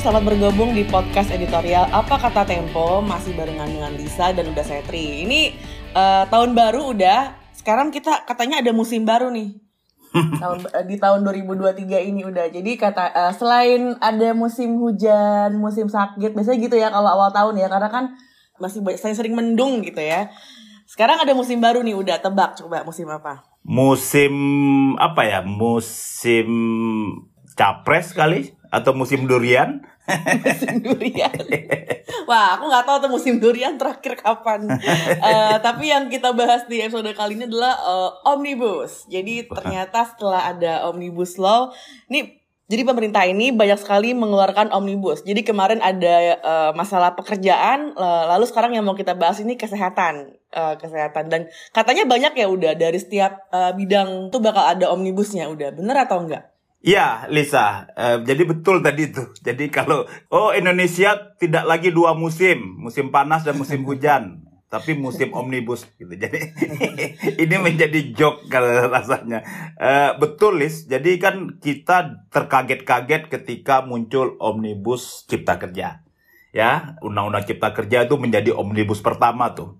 selamat bergabung di podcast editorial Apa Kata Tempo? Masih barengan dengan Lisa dan udah saya Tri. Ini uh, tahun baru udah. Sekarang kita katanya ada musim baru nih. Tahun eh, di tahun 2023 ini udah. Jadi kata uh, selain ada musim hujan musim sakit biasanya gitu ya kalau awal tahun ya. Karena kan masih sering sering mendung gitu ya. Sekarang ada musim baru nih udah tebak coba musim apa? Musim apa ya? Musim capres kali atau musim durian? musim durian. Wah, aku nggak tahu tuh musim durian terakhir kapan. uh, tapi yang kita bahas di episode kali ini adalah uh, omnibus. Jadi ternyata setelah ada omnibus law, ini jadi pemerintah ini banyak sekali mengeluarkan omnibus. Jadi kemarin ada uh, masalah pekerjaan, uh, lalu sekarang yang mau kita bahas ini kesehatan, uh, kesehatan dan katanya banyak ya udah dari setiap uh, bidang tuh bakal ada omnibusnya udah. Bener atau enggak? Iya, Lisa. Uh, jadi betul tadi itu. Jadi kalau oh Indonesia tidak lagi dua musim, musim panas dan musim hujan tapi musim omnibus gitu. Jadi ini menjadi joke kalau rasanya. Uh, betul Lis. Jadi kan kita terkaget-kaget ketika muncul omnibus cipta kerja. Ya, undang-undang cipta kerja itu menjadi omnibus pertama tuh.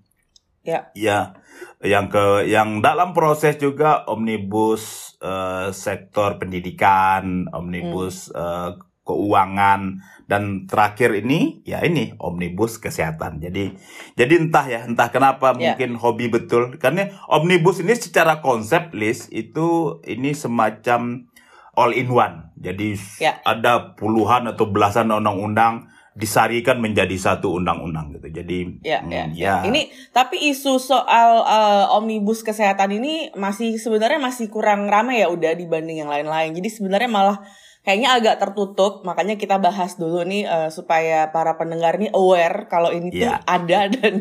Ya. Ya. Yang ke yang dalam proses juga omnibus uh, sektor pendidikan, omnibus hmm. uh, keuangan dan terakhir ini ya ini omnibus kesehatan. Jadi jadi entah ya entah kenapa yeah. mungkin hobi betul karena omnibus ini secara konsep list itu ini semacam all in one. Jadi yeah. ada puluhan atau belasan undang-undang disarikan menjadi satu undang-undang gitu. Jadi ya, hmm, ya, ya. Ini tapi isu soal uh, omnibus kesehatan ini masih sebenarnya masih kurang ramai ya udah dibanding yang lain-lain. Jadi sebenarnya malah kayaknya agak tertutup makanya kita bahas dulu nih uh, supaya para pendengar ini aware kalau ini yeah. tuh ada dan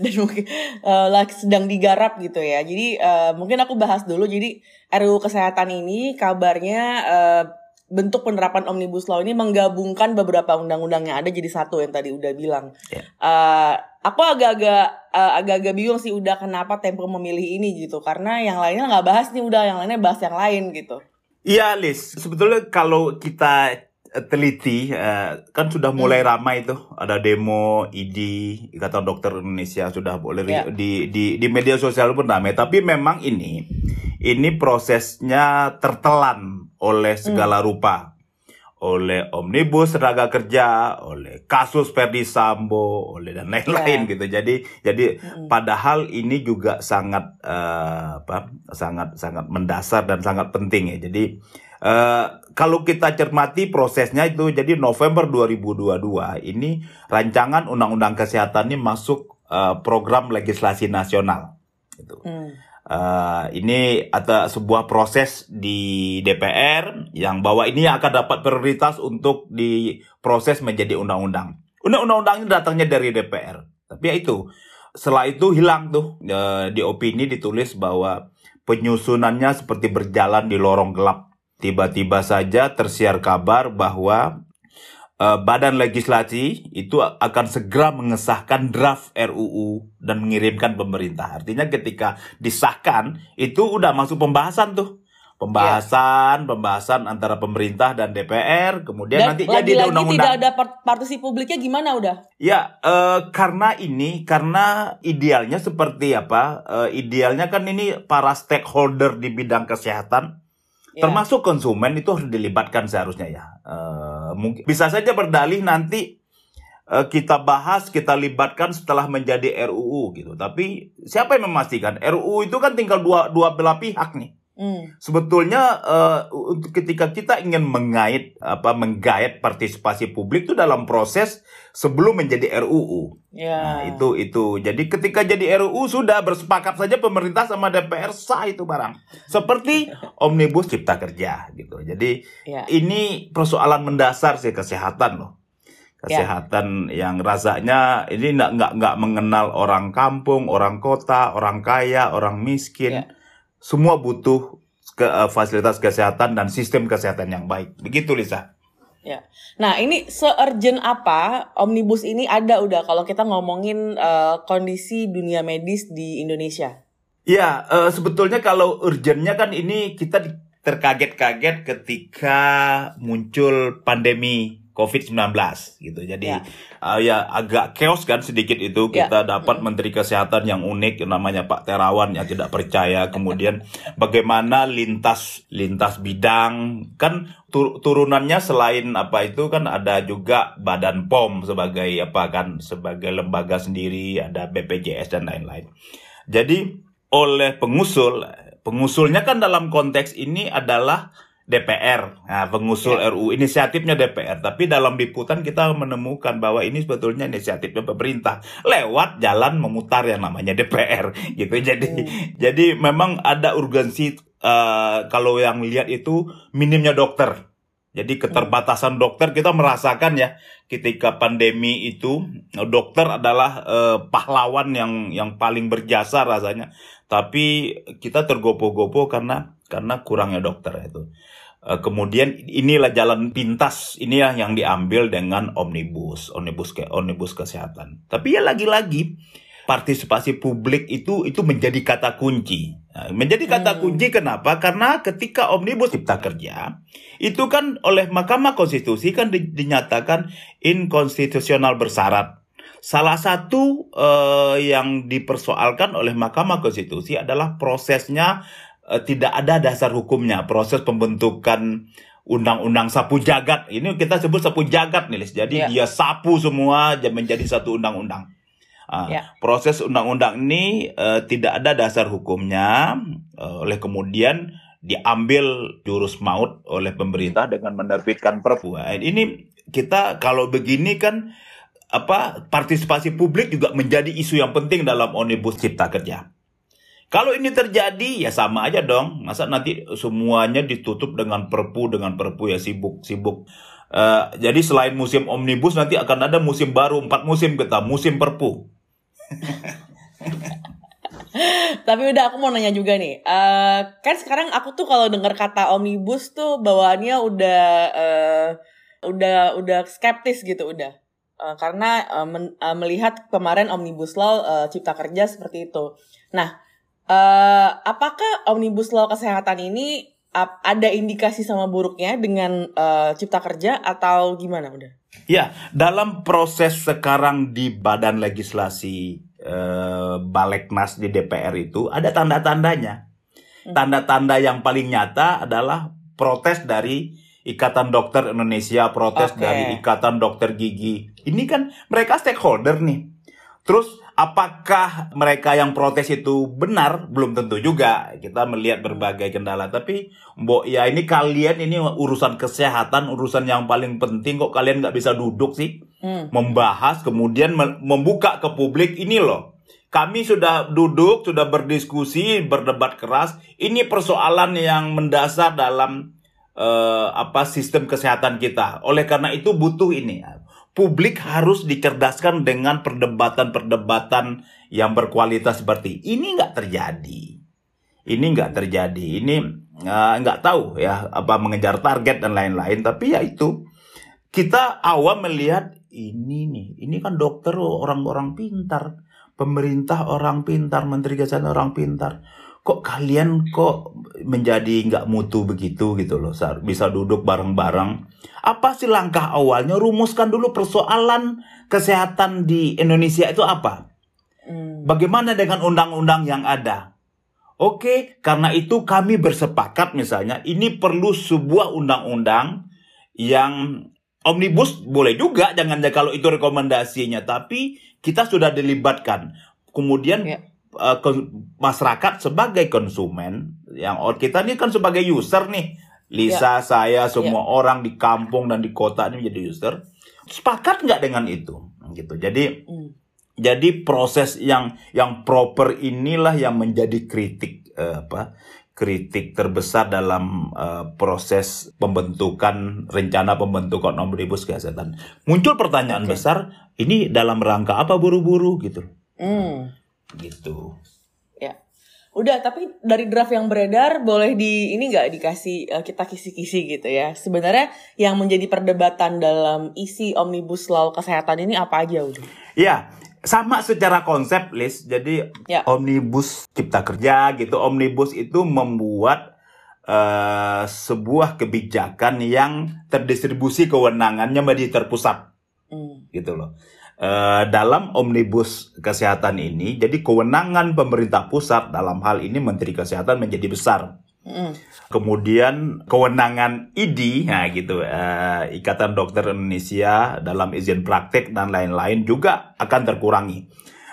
dan mungkin uh, like sedang digarap gitu ya jadi uh, mungkin aku bahas dulu jadi RUU kesehatan ini kabarnya uh, bentuk penerapan omnibus law ini menggabungkan beberapa undang-undang yang ada jadi satu yang tadi udah bilang. Yeah. Uh, aku agak-agak uh, agak-agak bingung sih udah kenapa Tempo memilih ini gitu karena yang lainnya nggak bahas nih udah yang lainnya bahas yang lain gitu. Iya, Lis. Sebetulnya kalau kita eh, teliti uh, kan sudah mulai hmm. ramai tuh ada demo ID Ikatan Dokter Indonesia sudah boleh yeah. di di di media sosial pun ramai tapi memang ini ini prosesnya tertelan oleh segala hmm. rupa oleh omnibus tenaga kerja, oleh kasus Ferdi Sambo, oleh dan lain-lain yeah. gitu. Jadi jadi mm. padahal ini juga sangat uh, apa? sangat sangat mendasar dan sangat penting ya. Jadi uh, kalau kita cermati prosesnya itu jadi November 2022 ini rancangan undang-undang kesehatan ini masuk uh, program legislasi nasional gitu. Mm. Uh, ini ada sebuah proses di DPR yang bahwa ini akan dapat prioritas untuk diproses menjadi undang-undang. Undang-undang ini datangnya dari DPR. Tapi ya itu, setelah itu hilang tuh uh, di opini ditulis bahwa penyusunannya seperti berjalan di lorong gelap. Tiba-tiba saja tersiar kabar bahwa uh, badan legislasi itu akan segera mengesahkan draft RUU dan mengirimkan pemerintah. Artinya ketika disahkan itu udah masuk pembahasan tuh. Pembahasan, ya. pembahasan antara pemerintah dan DPR, kemudian dan nanti jadi undang-undang. tidak ada partisipasi publiknya gimana udah? Ya, uh, karena ini, karena idealnya seperti apa? Uh, idealnya kan ini para stakeholder di bidang kesehatan Ya. Termasuk konsumen itu harus dilibatkan seharusnya ya. Uh, mungkin bisa saja berdalih nanti uh, kita bahas, kita libatkan setelah menjadi RUU gitu. Tapi siapa yang memastikan RUU itu kan tinggal dua dua belah pihak nih. Hmm. Sebetulnya uh, ketika kita ingin mengait apa menggait partisipasi publik itu dalam proses sebelum menjadi RUU. Yeah. Nah, itu itu. Jadi ketika jadi RUU sudah bersepakat saja pemerintah sama DPR sah itu barang. Seperti Omnibus Cipta Kerja gitu. Jadi yeah. ini persoalan mendasar sih kesehatan loh. Ya. Kesehatan yeah. yang rasanya ini nggak nggak nggak mengenal orang kampung, orang kota, orang kaya, orang miskin. Yeah semua butuh ke, uh, fasilitas kesehatan dan sistem kesehatan yang baik. Begitu Lisa. Ya. Nah, ini se-urgent apa omnibus ini ada udah kalau kita ngomongin uh, kondisi dunia medis di Indonesia? Ya, uh, sebetulnya kalau urgentnya kan ini kita terkaget-kaget ketika muncul pandemi COVID-19 gitu. Jadi ya. Uh, ya agak chaos kan sedikit itu ya. kita ya. dapat menteri kesehatan yang unik namanya Pak Terawan yang tidak percaya. Kemudian bagaimana lintas lintas bidang kan tur turunannya selain apa itu kan ada juga Badan POM sebagai apa kan sebagai lembaga sendiri, ada BPJS dan lain-lain. Jadi oleh pengusul pengusulnya kan dalam konteks ini adalah DPR, nah, pengusul ya. RU inisiatifnya DPR, tapi dalam liputan kita menemukan bahwa ini sebetulnya inisiatifnya pemerintah lewat jalan memutar yang namanya DPR, gitu. Jadi, hmm. jadi memang ada urgensi uh, kalau yang lihat itu minimnya dokter. Jadi keterbatasan hmm. dokter kita merasakan ya ketika pandemi itu dokter adalah uh, pahlawan yang yang paling berjasa rasanya. Tapi kita tergopoh-gopoh karena karena kurangnya dokter itu. Eh, kemudian inilah jalan pintas inilah yang diambil dengan omnibus, omnibus ke omnibus kesehatan. Tapi ya lagi-lagi partisipasi publik itu itu menjadi kata kunci. Nah, menjadi kata hmm. kunci kenapa? Karena ketika omnibus cipta kerja itu kan oleh Mahkamah Konstitusi kan di, dinyatakan inkonstitusional bersyarat. Salah satu uh, yang dipersoalkan oleh Mahkamah Konstitusi adalah prosesnya uh, tidak ada dasar hukumnya. Proses pembentukan undang-undang sapu jagat. Ini kita sebut sapu jagat nih jadi yeah. dia sapu semua menjadi satu undang-undang. Uh, yeah. proses undang-undang ini uh, tidak ada dasar hukumnya. Uh, oleh kemudian diambil jurus maut oleh pemerintah dengan menerbitkan perpu ini kita kalau begini kan apa partisipasi publik juga menjadi isu yang penting dalam omnibus cipta kerja kalau ini terjadi ya sama aja dong. Masa nanti semuanya ditutup dengan perpu dengan perpu ya sibuk sibuk. Uh, jadi selain musim omnibus nanti akan ada musim baru empat musim kita musim perpu. Tapi udah aku mau nanya juga nih. Uh, kan sekarang aku tuh kalau dengar kata omnibus tuh bawaannya udah uh, udah udah skeptis gitu udah. Uh, karena uh, uh, melihat kemarin omnibus law uh, cipta kerja seperti itu. Nah, Uh, apakah omnibus law kesehatan ini uh, ada indikasi sama buruknya dengan uh, cipta kerja atau gimana udah? Ya, dalam proses sekarang di Badan Legislasi uh, Baleknas di DPR itu ada tanda-tandanya. Hmm. Tanda-tanda yang paling nyata adalah protes dari Ikatan Dokter Indonesia, protes okay. dari Ikatan Dokter Gigi. Ini kan mereka stakeholder nih. Terus apakah mereka yang protes itu benar? Belum tentu juga. Kita melihat berbagai kendala. Tapi mbok ya ini kalian ini urusan kesehatan, urusan yang paling penting kok kalian nggak bisa duduk sih hmm. membahas kemudian membuka ke publik ini loh. Kami sudah duduk, sudah berdiskusi, berdebat keras. Ini persoalan yang mendasar dalam uh, apa sistem kesehatan kita. Oleh karena itu butuh ini publik harus dicerdaskan dengan perdebatan-perdebatan yang berkualitas seperti ini nggak terjadi. Ini nggak terjadi. Ini uh, nggak tahu ya apa mengejar target dan lain-lain. Tapi ya itu kita awam melihat ini nih, ini kan dokter orang-orang pintar, pemerintah orang pintar, menteri kesehatan orang pintar kok kalian kok menjadi nggak mutu begitu gitu loh bisa duduk bareng-bareng. Apa sih langkah awalnya? Rumuskan dulu persoalan kesehatan di Indonesia itu apa? Hmm. bagaimana dengan undang-undang yang ada? Oke karena itu kami bersepakat misalnya ini perlu sebuah undang-undang yang omnibus boleh juga jangan kalau itu rekomendasinya tapi kita sudah dilibatkan. Kemudian yeah uh, masyarakat sebagai konsumen yang kita ini kan sebagai user nih Lisa, ya. saya, semua ya. orang di kampung dan di kota ini menjadi user. Sepakat nggak dengan itu? Gitu. Jadi, hmm. jadi proses yang yang proper inilah yang menjadi kritik uh, apa? Kritik terbesar dalam uh, proses pembentukan rencana pembentukan omnibus kesehatan. Muncul pertanyaan okay. besar, ini dalam rangka apa buru-buru gitu? Hmm gitu ya udah tapi dari draft yang beredar boleh di ini nggak dikasih uh, kita kisi-kisi gitu ya sebenarnya yang menjadi perdebatan dalam isi omnibus law kesehatan ini apa aja udah ya sama secara konsep list jadi ya. omnibus cipta kerja gitu omnibus itu membuat uh, sebuah kebijakan yang terdistribusi kewenangannya menjadi terpusat, mm. gitu loh. Uh, dalam omnibus kesehatan ini, jadi kewenangan pemerintah pusat dalam hal ini Menteri Kesehatan menjadi besar. Mm. Kemudian kewenangan ID, nah gitu, uh, Ikatan Dokter Indonesia dalam izin praktek dan lain-lain juga akan terkurangi.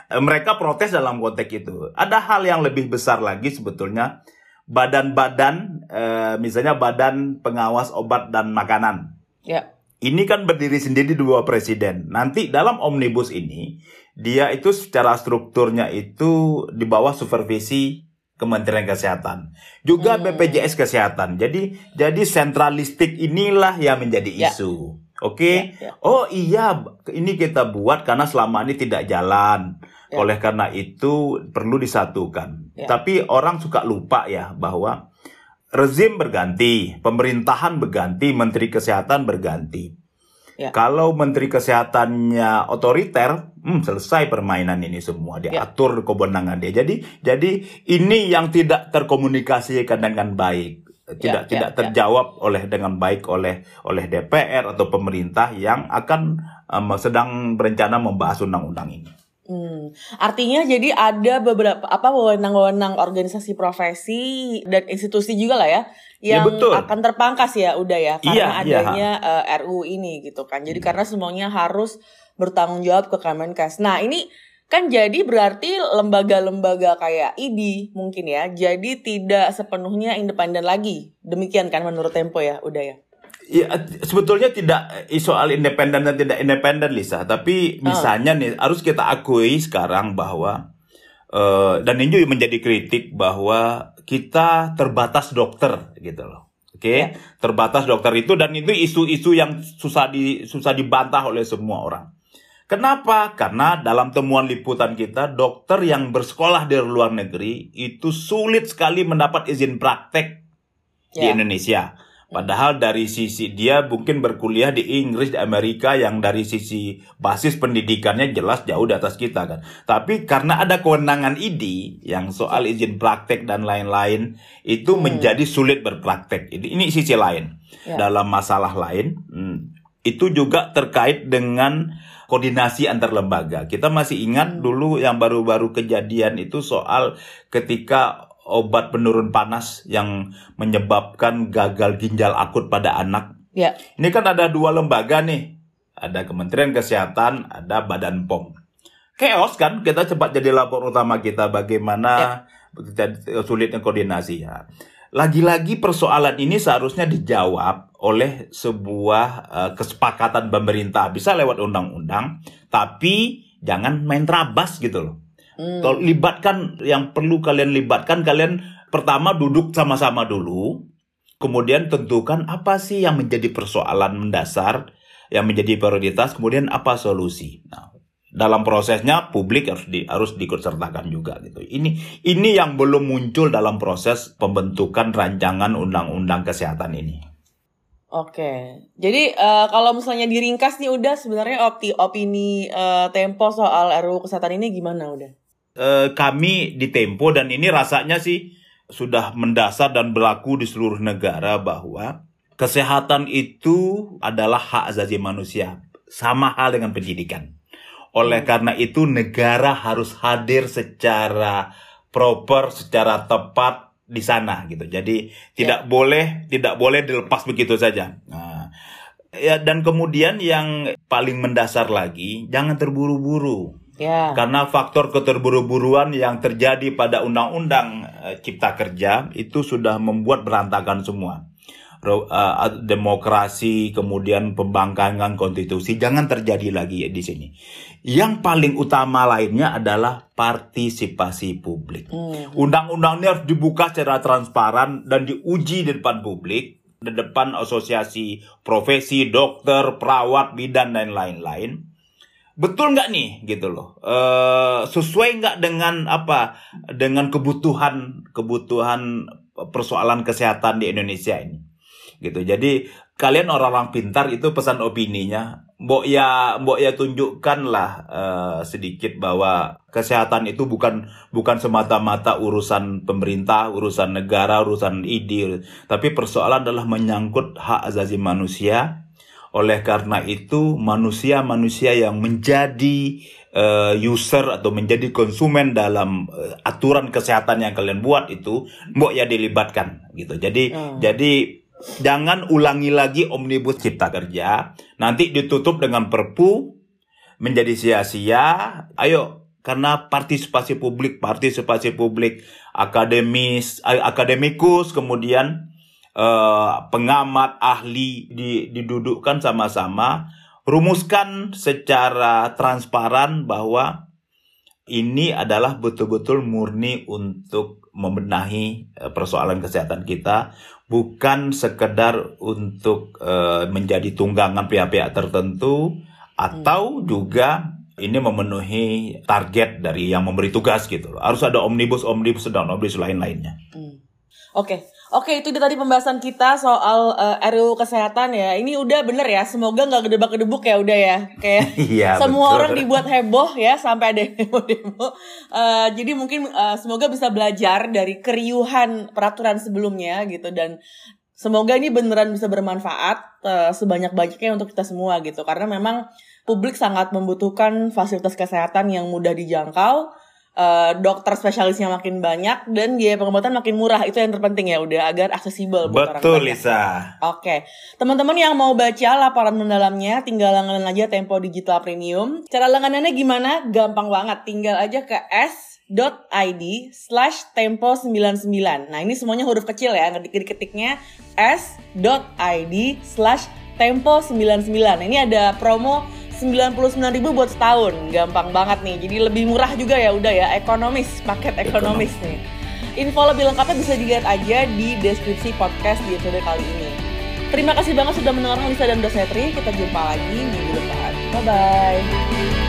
Uh, mereka protes dalam konteks itu. Ada hal yang lebih besar lagi sebetulnya, badan-badan, uh, misalnya Badan Pengawas Obat dan Makanan. Ya ini kan berdiri sendiri dua presiden. Nanti dalam omnibus ini dia itu secara strukturnya itu di bawah supervisi Kementerian Kesehatan, juga hmm. BPJS Kesehatan. Jadi jadi sentralistik inilah yang menjadi ya. isu. Oke. Okay? Ya, ya. Oh iya, ini kita buat karena selama ini tidak jalan. Ya. Oleh karena itu perlu disatukan. Ya. Tapi orang suka lupa ya bahwa rezim berganti, pemerintahan berganti, menteri kesehatan berganti. Ya. Kalau menteri kesehatannya otoriter, hmm, selesai permainan ini semua diatur ya. kewenangan dia. Jadi, jadi ini yang tidak terkomunikasikan dengan baik, tidak ya, tidak ya, terjawab ya. oleh dengan baik oleh oleh DPR atau pemerintah yang akan um, sedang berencana membahas undang-undang ini. Hmm. Artinya jadi ada beberapa apa wewenang-wewenang organisasi profesi dan institusi juga lah ya, ya yang ya, betul. akan terpangkas ya udah ya karena iya, iya adanya iya. uh, RU ini gitu kan. Jadi hmm. karena semuanya harus bertanggung jawab ke Kemenkes. Nah, ini kan jadi berarti lembaga-lembaga kayak ID mungkin ya. Jadi tidak sepenuhnya independen lagi. Demikian kan menurut Tempo ya, udah ya. Ya, sebetulnya tidak eh, soal independen dan tidak independen Lisa, tapi oh. misalnya nih harus kita akui sekarang bahwa uh, dan ini juga menjadi kritik bahwa kita terbatas dokter gitu loh. Oke, okay? ya. terbatas dokter itu dan itu isu-isu yang susah di susah dibantah oleh semua orang. Kenapa? Karena dalam temuan liputan kita, dokter yang bersekolah di luar negeri itu sulit sekali mendapat izin praktek ya. di Indonesia. Padahal dari sisi dia mungkin berkuliah di Inggris, di Amerika yang dari sisi basis pendidikannya jelas jauh di atas kita kan. Tapi karena ada kewenangan ID yang soal izin praktek dan lain-lain itu hmm. menjadi sulit berpraktek. Ini, ini sisi lain. Ya. Dalam masalah lain hmm, itu juga terkait dengan koordinasi antar lembaga. Kita masih ingat hmm. dulu yang baru-baru kejadian itu soal ketika obat penurun panas yang menyebabkan gagal ginjal akut pada anak. Ya. Ini kan ada dua lembaga nih. Ada Kementerian Kesehatan, ada Badan POM. Chaos kan, kita cepat jadi lapor utama kita bagaimana ya. sulitnya koordinasi ya. Lagi-lagi persoalan ini seharusnya dijawab oleh sebuah uh, kesepakatan pemerintah bisa lewat undang-undang, tapi jangan main terabas gitu loh. Hmm. Kalau libatkan yang perlu kalian libatkan kalian pertama duduk sama-sama dulu, kemudian tentukan apa sih yang menjadi persoalan mendasar, yang menjadi prioritas, kemudian apa solusi. Nah, dalam prosesnya publik harus di, harus diikutsertakan juga gitu. Ini ini yang belum muncul dalam proses pembentukan rancangan undang-undang kesehatan ini. Oke, jadi uh, kalau misalnya diringkas nih udah sebenarnya opti opini uh, Tempo soal RUU kesehatan ini gimana udah? Eh, kami di Tempo dan ini rasanya sih sudah mendasar dan berlaku di seluruh negara bahwa kesehatan itu adalah hak asasi manusia sama hal dengan pendidikan. Oleh hmm. karena itu negara harus hadir secara proper, secara tepat di sana gitu. Jadi tidak ya. boleh tidak boleh dilepas begitu saja. Nah, ya dan kemudian yang paling mendasar lagi jangan terburu-buru Ya. Karena faktor keterburu-buruan yang terjadi pada undang-undang uh, Cipta Kerja itu sudah membuat berantakan semua. uh, demokrasi, kemudian pembangkangan konstitusi jangan terjadi lagi di sini. Yang paling utama lainnya adalah partisipasi publik. Hmm. Undang-undang ini harus dibuka secara transparan dan diuji di depan publik, di depan asosiasi profesi, dokter, perawat, bidan dan lain-lain betul nggak nih gitu loh uh, sesuai nggak dengan apa dengan kebutuhan kebutuhan persoalan kesehatan di Indonesia ini gitu. Jadi kalian orang-orang pintar itu pesan opininya. Mbok ya mbok ya tunjukkanlah uh, sedikit bahwa kesehatan itu bukan bukan semata-mata urusan pemerintah, urusan negara, urusan ID, tapi persoalan adalah menyangkut hak asasi manusia. Oleh karena itu manusia-manusia yang menjadi uh, user atau menjadi konsumen dalam uh, aturan kesehatan yang kalian buat itu mbok ya dilibatkan gitu. Jadi hmm. jadi jangan ulangi lagi omnibus cipta kerja, nanti ditutup dengan perpu menjadi sia-sia. Ayo karena partisipasi publik, partisipasi publik akademis, akademikus, kemudian uh, pengamat, ahli didudukkan sama-sama rumuskan secara transparan bahwa ini adalah betul-betul murni untuk membenahi eh, persoalan kesehatan kita, bukan sekedar untuk uh, menjadi tunggangan pihak-pihak tertentu atau hmm. juga ini memenuhi target dari yang memberi tugas gitu Harus ada omnibus, omnibus dan omnibus lain-lainnya. Hmm. Oke, okay. Oke, itu tadi pembahasan kita soal uh, eh, RUU kesehatan ya. Ini udah bener ya. Semoga nggak gedebak-gedebuk ya udah ya. Kayak iya, semua betul. orang dibuat heboh ya sampai ada demo-demo. Uh, jadi mungkin uh, semoga bisa belajar dari keriuhan peraturan sebelumnya gitu dan semoga ini beneran bisa bermanfaat uh, sebanyak-banyaknya untuk kita semua gitu. Karena memang publik sangat membutuhkan fasilitas kesehatan yang mudah dijangkau uh, dokter spesialisnya makin banyak dan biaya pengobatan makin murah itu yang terpenting ya udah agar aksesibel buat Betul, orang banyak. Lisa. Oke, teman-teman yang mau baca laporan mendalamnya tinggal langganan aja Tempo Digital Premium. Cara langganannya gimana? Gampang banget, tinggal aja ke s.id slash tempo 99 Nah ini semuanya huruf kecil ya Ngetik-ketiknya s.id slash tempo 99 Nah ini ada promo 99.000 buat setahun. Gampang banget nih. Jadi lebih murah juga ya udah ya, ekonomis, paket ekonomis nih. Info lebih lengkapnya bisa dilihat aja di deskripsi podcast di episode kali ini. Terima kasih banget sudah mendengarkan Lisa dan Dosetri. Kita jumpa lagi minggu depan. Bye-bye.